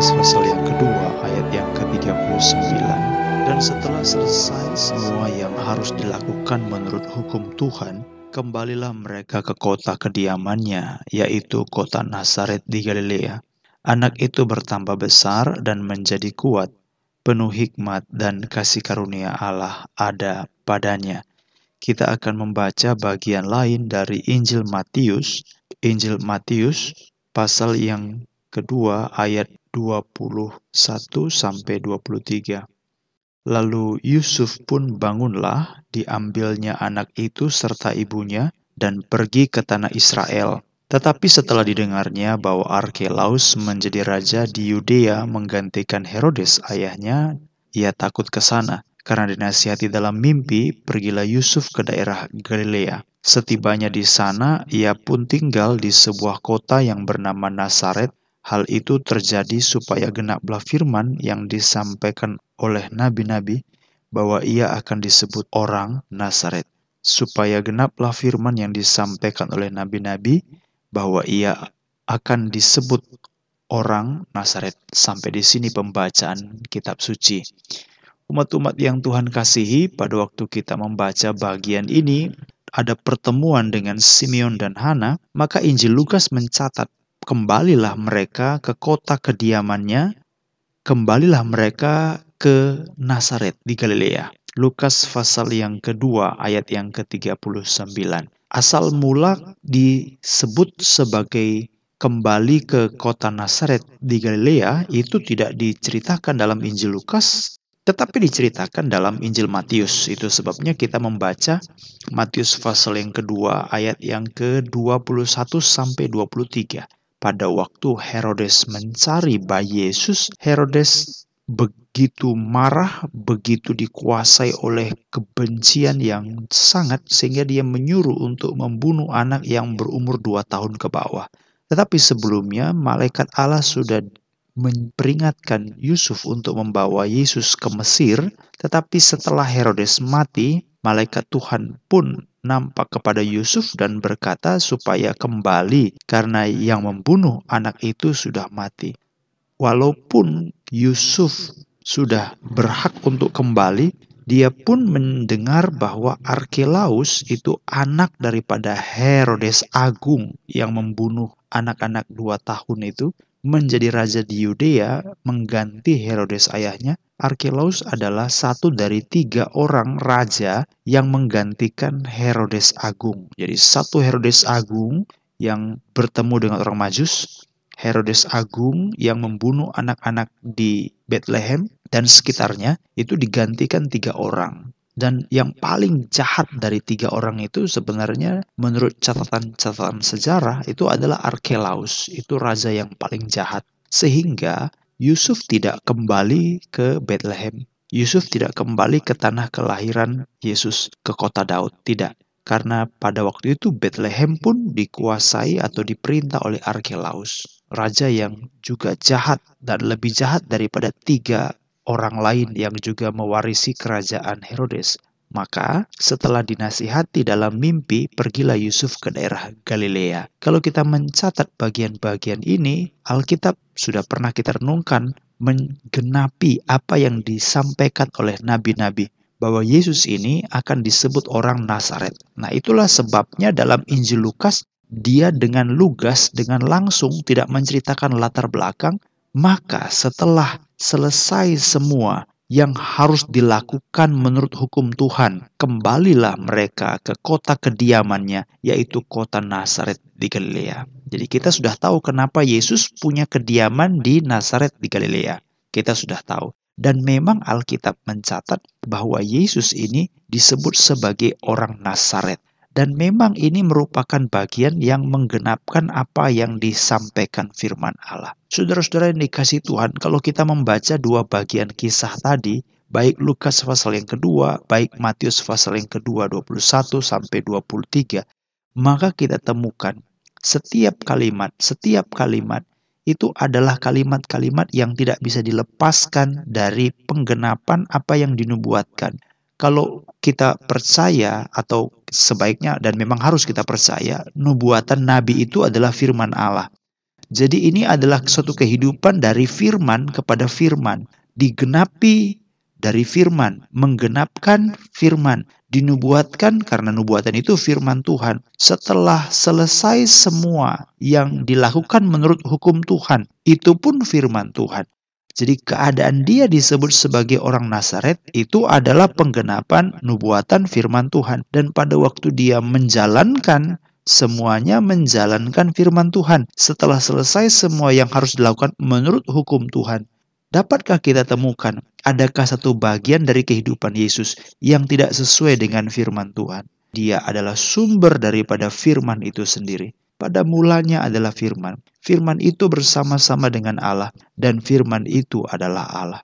Pasal yang kedua ayat yang ke-39. Dan setelah selesai semua yang harus dilakukan menurut hukum Tuhan, kembalilah mereka ke kota kediamannya, yaitu kota Nazaret di Galilea. Anak itu bertambah besar dan menjadi kuat, penuh hikmat dan kasih karunia Allah ada padanya. Kita akan membaca bagian lain dari Injil Matius, Injil Matius pasal yang kedua ayat 21 sampai 23. Lalu Yusuf pun bangunlah, diambilnya anak itu serta ibunya dan pergi ke tanah Israel. Tetapi setelah didengarnya bahwa Arkelaus menjadi raja di Yudea menggantikan Herodes ayahnya, ia takut ke sana. Karena dinasihati dalam mimpi, pergilah Yusuf ke daerah Galilea. Setibanya di sana, ia pun tinggal di sebuah kota yang bernama Nazaret Hal itu terjadi supaya genaplah firman yang disampaikan oleh nabi-nabi bahwa ia akan disebut orang Nazaret. Supaya genaplah firman yang disampaikan oleh nabi-nabi bahwa ia akan disebut orang Nazaret. Sampai di sini pembacaan kitab suci. Umat-umat yang Tuhan kasihi, pada waktu kita membaca bagian ini, ada pertemuan dengan Simeon dan Hana, maka Injil Lukas mencatat kembalilah mereka ke kota kediamannya, kembalilah mereka ke Nazaret di Galilea. Lukas pasal yang kedua ayat yang ke-39. Asal mula disebut sebagai kembali ke kota Nazaret di Galilea itu tidak diceritakan dalam Injil Lukas tetapi diceritakan dalam Injil Matius. Itu sebabnya kita membaca Matius pasal yang kedua ayat yang ke-21 sampai 23 pada waktu Herodes mencari bayi Yesus, Herodes begitu marah, begitu dikuasai oleh kebencian yang sangat sehingga dia menyuruh untuk membunuh anak yang berumur dua tahun ke bawah. Tetapi sebelumnya malaikat Allah sudah memperingatkan Yusuf untuk membawa Yesus ke Mesir, tetapi setelah Herodes mati, malaikat Tuhan pun nampak kepada Yusuf dan berkata supaya kembali karena yang membunuh anak itu sudah mati. Walaupun Yusuf sudah berhak untuk kembali, dia pun mendengar bahwa Arkelaus itu anak daripada Herodes Agung yang membunuh anak-anak dua tahun itu menjadi raja di Yudea mengganti Herodes ayahnya Arkelaus adalah satu dari tiga orang raja yang menggantikan Herodes Agung. Jadi satu Herodes Agung yang bertemu dengan orang Majus, Herodes Agung yang membunuh anak-anak di Bethlehem dan sekitarnya itu digantikan tiga orang. Dan yang paling jahat dari tiga orang itu sebenarnya menurut catatan-catatan sejarah itu adalah Arkelaus. Itu raja yang paling jahat. Sehingga Yusuf tidak kembali ke Bethlehem. Yusuf tidak kembali ke tanah kelahiran Yesus, ke kota Daud. Tidak. Karena pada waktu itu Bethlehem pun dikuasai atau diperintah oleh Arkelaus. Raja yang juga jahat dan lebih jahat daripada tiga orang lain yang juga mewarisi kerajaan Herodes. Maka setelah dinasihati dalam mimpi, pergilah Yusuf ke daerah Galilea. Kalau kita mencatat bagian-bagian ini, Alkitab sudah pernah kita renungkan menggenapi apa yang disampaikan oleh nabi-nabi bahwa Yesus ini akan disebut orang Nazaret. Nah, itulah sebabnya dalam Injil Lukas dia dengan lugas dengan langsung tidak menceritakan latar belakang, maka setelah selesai semua yang harus dilakukan menurut hukum Tuhan. Kembalilah mereka ke kota kediamannya, yaitu kota Nazaret di Galilea. Jadi kita sudah tahu kenapa Yesus punya kediaman di Nazaret di Galilea. Kita sudah tahu. Dan memang Alkitab mencatat bahwa Yesus ini disebut sebagai orang Nazaret. Dan memang ini merupakan bagian yang menggenapkan apa yang disampaikan firman Allah. Saudara-saudara yang dikasih Tuhan, kalau kita membaca dua bagian kisah tadi, baik Lukas pasal yang kedua, baik Matius pasal yang kedua 21 sampai 23, maka kita temukan setiap kalimat, setiap kalimat itu adalah kalimat-kalimat yang tidak bisa dilepaskan dari penggenapan apa yang dinubuatkan kalau kita percaya atau sebaiknya dan memang harus kita percaya nubuatan nabi itu adalah firman Allah. Jadi ini adalah suatu kehidupan dari firman kepada firman, digenapi dari firman, menggenapkan firman, dinubuatkan karena nubuatan itu firman Tuhan. Setelah selesai semua yang dilakukan menurut hukum Tuhan, itu pun firman Tuhan. Jadi keadaan dia disebut sebagai orang Nazaret itu adalah penggenapan nubuatan firman Tuhan. Dan pada waktu dia menjalankan semuanya menjalankan firman Tuhan. Setelah selesai semua yang harus dilakukan menurut hukum Tuhan, dapatkah kita temukan adakah satu bagian dari kehidupan Yesus yang tidak sesuai dengan firman Tuhan? Dia adalah sumber daripada firman itu sendiri. Pada mulanya adalah firman. Firman itu bersama-sama dengan Allah dan firman itu adalah Allah.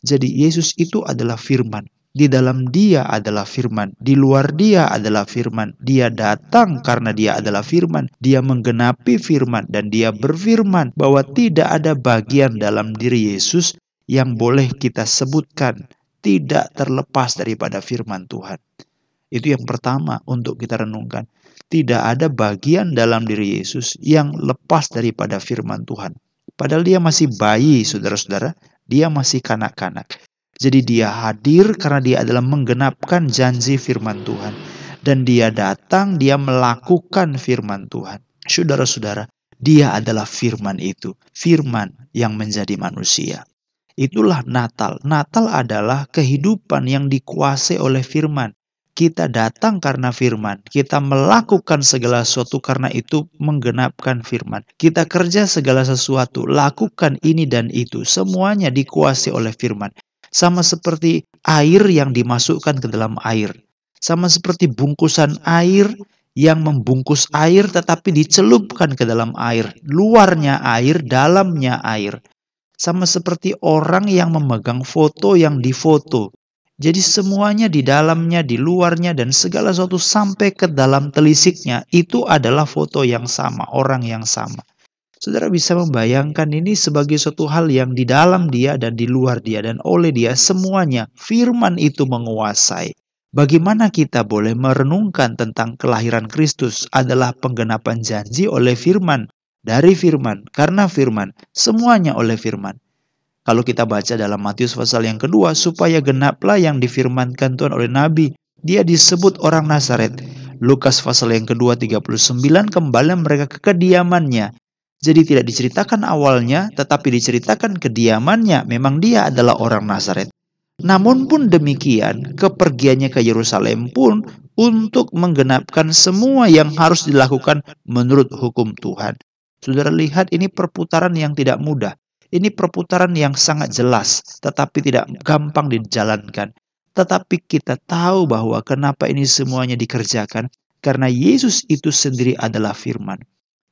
Jadi Yesus itu adalah firman. Di dalam dia adalah firman, di luar dia adalah firman. Dia datang karena dia adalah firman. Dia menggenapi firman dan dia berfirman bahwa tidak ada bagian dalam diri Yesus yang boleh kita sebutkan tidak terlepas daripada firman Tuhan. Itu yang pertama untuk kita renungkan. Tidak ada bagian dalam diri Yesus yang lepas daripada firman Tuhan. Padahal dia masih bayi, saudara-saudara. Dia masih kanak-kanak. Jadi dia hadir karena dia adalah menggenapkan janji firman Tuhan. Dan dia datang, dia melakukan firman Tuhan. Saudara-saudara, dia adalah firman itu. Firman yang menjadi manusia. Itulah Natal. Natal adalah kehidupan yang dikuasai oleh firman. Kita datang karena firman. Kita melakukan segala sesuatu karena itu menggenapkan firman. Kita kerja segala sesuatu, lakukan ini dan itu. Semuanya dikuasai oleh firman. Sama seperti air yang dimasukkan ke dalam air. Sama seperti bungkusan air yang membungkus air tetapi dicelupkan ke dalam air. Luarnya air, dalamnya air. Sama seperti orang yang memegang foto yang difoto. Jadi semuanya di dalamnya, di luarnya, dan segala sesuatu sampai ke dalam telisiknya. Itu adalah foto yang sama, orang yang sama. Saudara bisa membayangkan ini sebagai suatu hal yang di dalam dia dan di luar dia dan oleh dia semuanya firman itu menguasai. Bagaimana kita boleh merenungkan tentang kelahiran Kristus adalah penggenapan janji oleh firman, dari firman, karena firman, semuanya oleh firman. Kalau kita baca dalam Matius pasal yang kedua, supaya genaplah yang difirmankan Tuhan oleh Nabi, dia disebut orang Nazaret. Lukas pasal yang kedua 39 kembali mereka ke kediamannya jadi tidak diceritakan awalnya, tetapi diceritakan kediamannya. Memang dia adalah orang Nazaret. Namun pun demikian, kepergiannya ke Yerusalem pun untuk menggenapkan semua yang harus dilakukan menurut hukum Tuhan. Saudara lihat ini perputaran yang tidak mudah. Ini perputaran yang sangat jelas, tetapi tidak gampang dijalankan. Tetapi kita tahu bahwa kenapa ini semuanya dikerjakan, karena Yesus itu sendiri adalah firman.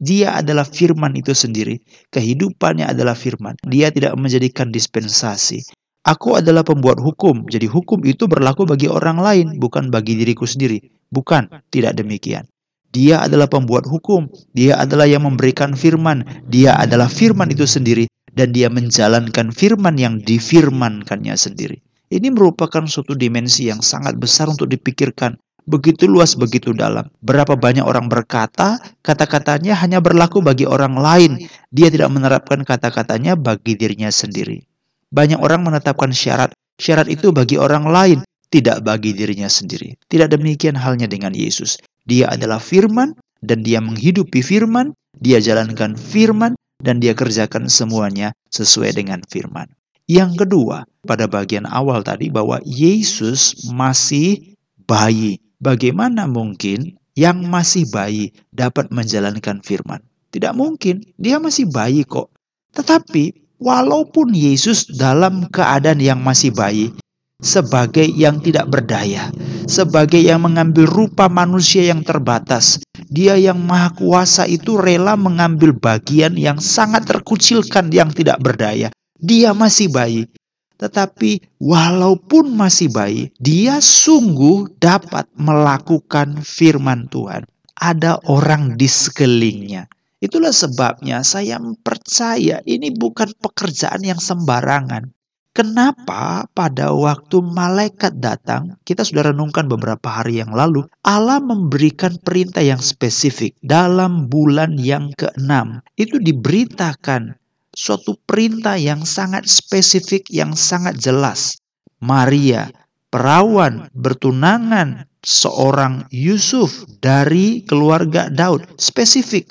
Dia adalah firman itu sendiri. Kehidupannya adalah firman. Dia tidak menjadikan dispensasi. Aku adalah pembuat hukum, jadi hukum itu berlaku bagi orang lain, bukan bagi diriku sendiri. Bukan, tidak demikian. Dia adalah pembuat hukum, dia adalah yang memberikan firman, dia adalah firman itu sendiri, dan dia menjalankan firman yang difirmankannya sendiri. Ini merupakan suatu dimensi yang sangat besar untuk dipikirkan begitu luas, begitu dalam. Berapa banyak orang berkata, kata-katanya hanya berlaku bagi orang lain. Dia tidak menerapkan kata-katanya bagi dirinya sendiri. Banyak orang menetapkan syarat. Syarat itu bagi orang lain, tidak bagi dirinya sendiri. Tidak demikian halnya dengan Yesus. Dia adalah firman dan dia menghidupi firman, dia jalankan firman dan dia kerjakan semuanya sesuai dengan firman. Yang kedua, pada bagian awal tadi bahwa Yesus masih bayi. Bagaimana mungkin yang masih bayi dapat menjalankan firman? Tidak mungkin, dia masih bayi kok. Tetapi walaupun Yesus dalam keadaan yang masih bayi, sebagai yang tidak berdaya, sebagai yang mengambil rupa manusia yang terbatas, dia yang maha kuasa itu rela mengambil bagian yang sangat terkucilkan yang tidak berdaya. Dia masih bayi, tetapi walaupun masih bayi, dia sungguh dapat melakukan firman Tuhan. Ada orang di sekelilingnya. Itulah sebabnya saya percaya ini bukan pekerjaan yang sembarangan. Kenapa pada waktu malaikat datang, kita sudah renungkan beberapa hari yang lalu, Allah memberikan perintah yang spesifik dalam bulan yang keenam. Itu diberitakan suatu perintah yang sangat spesifik, yang sangat jelas. Maria, perawan, bertunangan, seorang Yusuf dari keluarga Daud. Spesifik.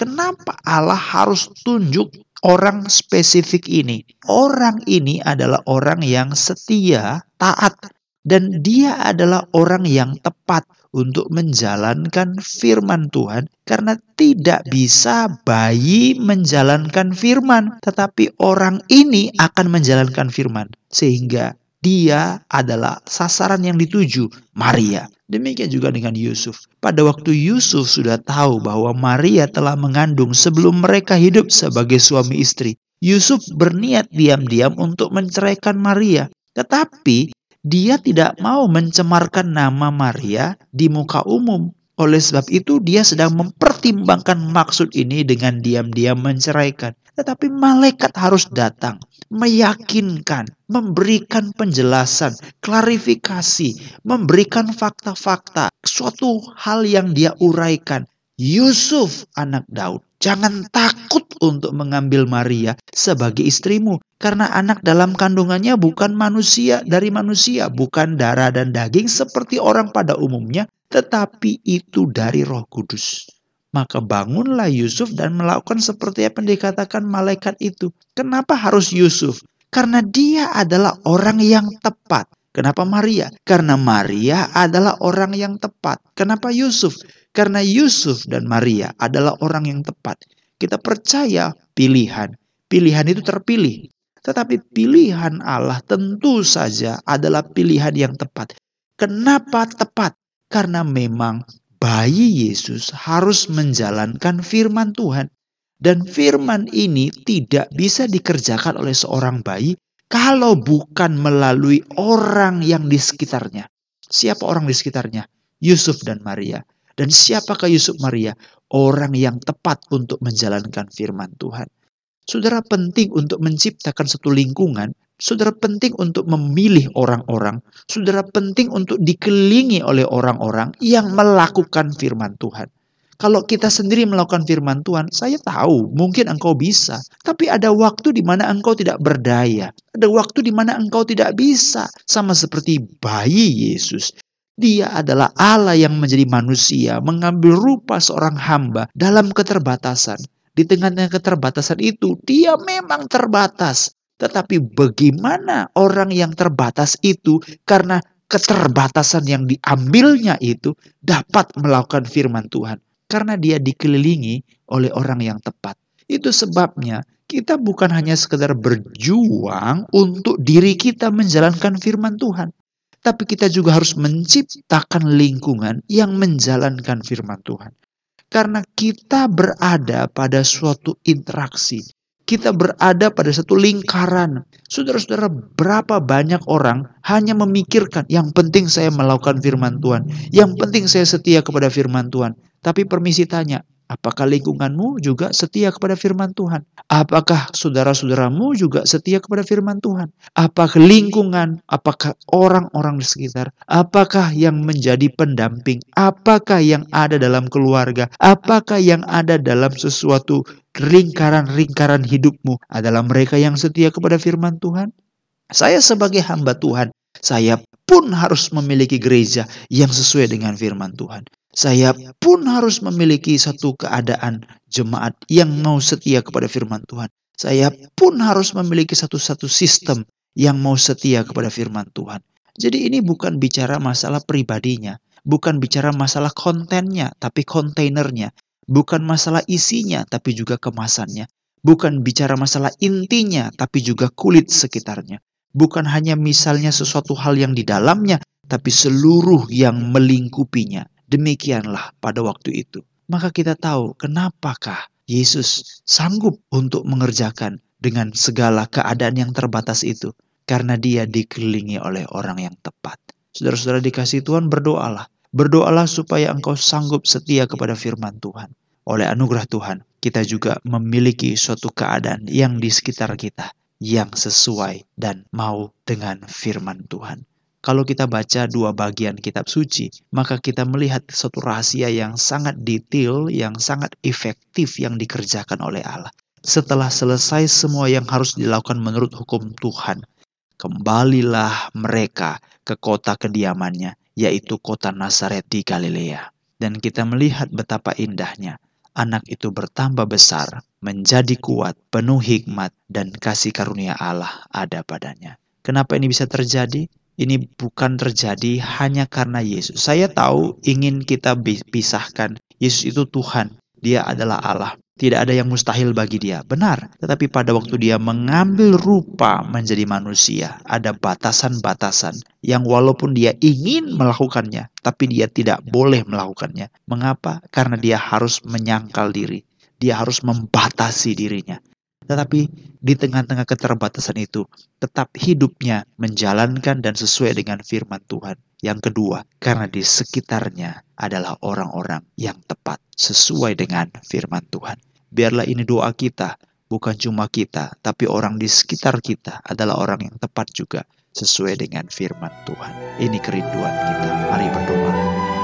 Kenapa Allah harus tunjuk orang spesifik ini. Orang ini adalah orang yang setia, taat, dan dia adalah orang yang tepat untuk menjalankan firman Tuhan, karena tidak bisa bayi menjalankan firman, tetapi orang ini akan menjalankan firman, sehingga dia adalah sasaran yang dituju, Maria. Demikian juga dengan Yusuf. Pada waktu Yusuf sudah tahu bahwa Maria telah mengandung sebelum mereka hidup sebagai suami istri. Yusuf berniat diam-diam untuk menceraikan Maria. Tetapi dia tidak mau mencemarkan nama Maria di muka umum. Oleh sebab itu dia sedang mempertimbangkan maksud ini dengan diam-diam menceraikan. Tetapi malaikat harus datang, meyakinkan, memberikan penjelasan, klarifikasi, memberikan fakta-fakta, suatu hal yang dia uraikan. Yusuf anak Daud, jangan takut untuk mengambil Maria sebagai istrimu karena anak dalam kandungannya bukan manusia dari manusia, bukan darah dan daging seperti orang pada umumnya, tetapi itu dari Roh Kudus. Maka bangunlah Yusuf dan melakukan seperti apa yang dikatakan malaikat itu. Kenapa harus Yusuf? Karena dia adalah orang yang tepat. Kenapa Maria? Karena Maria adalah orang yang tepat. Kenapa Yusuf? Karena Yusuf dan Maria adalah orang yang tepat. Kita percaya pilihan. Pilihan itu terpilih. Tetapi pilihan Allah tentu saja adalah pilihan yang tepat. Kenapa tepat? Karena memang bayi Yesus harus menjalankan firman Tuhan. Dan firman ini tidak bisa dikerjakan oleh seorang bayi kalau bukan melalui orang yang di sekitarnya. Siapa orang di sekitarnya? Yusuf dan Maria. Dan siapakah Yusuf Maria? Orang yang tepat untuk menjalankan firman Tuhan. Saudara penting untuk menciptakan satu lingkungan Saudara penting untuk memilih orang-orang. Saudara penting untuk dikelilingi oleh orang-orang yang melakukan firman Tuhan. Kalau kita sendiri melakukan firman Tuhan, saya tahu mungkin engkau bisa. Tapi ada waktu di mana engkau tidak berdaya. Ada waktu di mana engkau tidak bisa. Sama seperti bayi Yesus. Dia adalah Allah yang menjadi manusia, mengambil rupa seorang hamba dalam keterbatasan. Di tengah-tengah keterbatasan itu, dia memang terbatas. Tetapi bagaimana orang yang terbatas itu karena keterbatasan yang diambilnya itu dapat melakukan firman Tuhan. Karena dia dikelilingi oleh orang yang tepat. Itu sebabnya kita bukan hanya sekedar berjuang untuk diri kita menjalankan firman Tuhan. Tapi kita juga harus menciptakan lingkungan yang menjalankan firman Tuhan. Karena kita berada pada suatu interaksi kita berada pada satu lingkaran. Saudara-saudara, berapa banyak orang hanya memikirkan yang penting saya melakukan firman Tuhan, yang penting saya setia kepada firman Tuhan. Tapi permisi tanya, Apakah lingkunganmu juga setia kepada firman Tuhan? Apakah saudara-saudaramu juga setia kepada firman Tuhan? Apakah lingkungan, apakah orang-orang di sekitar, apakah yang menjadi pendamping, apakah yang ada dalam keluarga, apakah yang ada dalam sesuatu lingkaran-lingkaran hidupmu adalah mereka yang setia kepada firman Tuhan? Saya sebagai hamba Tuhan, saya pun harus memiliki gereja yang sesuai dengan firman Tuhan. Saya pun harus memiliki satu keadaan jemaat yang mau setia kepada firman Tuhan. Saya pun harus memiliki satu-satu sistem yang mau setia kepada firman Tuhan. Jadi ini bukan bicara masalah pribadinya, bukan bicara masalah kontennya, tapi kontainernya. Bukan masalah isinya, tapi juga kemasannya. Bukan bicara masalah intinya, tapi juga kulit sekitarnya. Bukan hanya misalnya sesuatu hal yang di dalamnya, tapi seluruh yang melingkupinya. Demikianlah pada waktu itu. Maka kita tahu kenapakah Yesus sanggup untuk mengerjakan dengan segala keadaan yang terbatas itu. Karena dia dikelilingi oleh orang yang tepat. Saudara-saudara dikasih Tuhan berdoalah. Berdoalah supaya engkau sanggup setia kepada firman Tuhan. Oleh anugerah Tuhan, kita juga memiliki suatu keadaan yang di sekitar kita yang sesuai dan mau dengan firman Tuhan. Kalau kita baca dua bagian kitab suci, maka kita melihat suatu rahasia yang sangat detail, yang sangat efektif yang dikerjakan oleh Allah. Setelah selesai semua yang harus dilakukan menurut hukum Tuhan, kembalilah mereka ke kota kediamannya, yaitu kota Nazaret di Galilea. Dan kita melihat betapa indahnya anak itu bertambah besar, menjadi kuat, penuh hikmat, dan kasih karunia Allah ada padanya. Kenapa ini bisa terjadi? Ini bukan terjadi hanya karena Yesus. Saya tahu ingin kita pisahkan. Yesus itu Tuhan, Dia adalah Allah. Tidak ada yang mustahil bagi dia. Benar. Tetapi pada waktu dia mengambil rupa menjadi manusia, ada batasan-batasan yang walaupun dia ingin melakukannya, tapi dia tidak boleh melakukannya. Mengapa? Karena dia harus menyangkal diri. Dia harus membatasi dirinya. Tetapi di tengah-tengah keterbatasan itu, tetap hidupnya menjalankan dan sesuai dengan firman Tuhan. Yang kedua, karena di sekitarnya adalah orang-orang yang tepat sesuai dengan firman Tuhan. Biarlah ini doa kita, bukan cuma kita, tapi orang di sekitar kita adalah orang yang tepat juga sesuai dengan firman Tuhan. Ini kerinduan kita. Mari berdoa.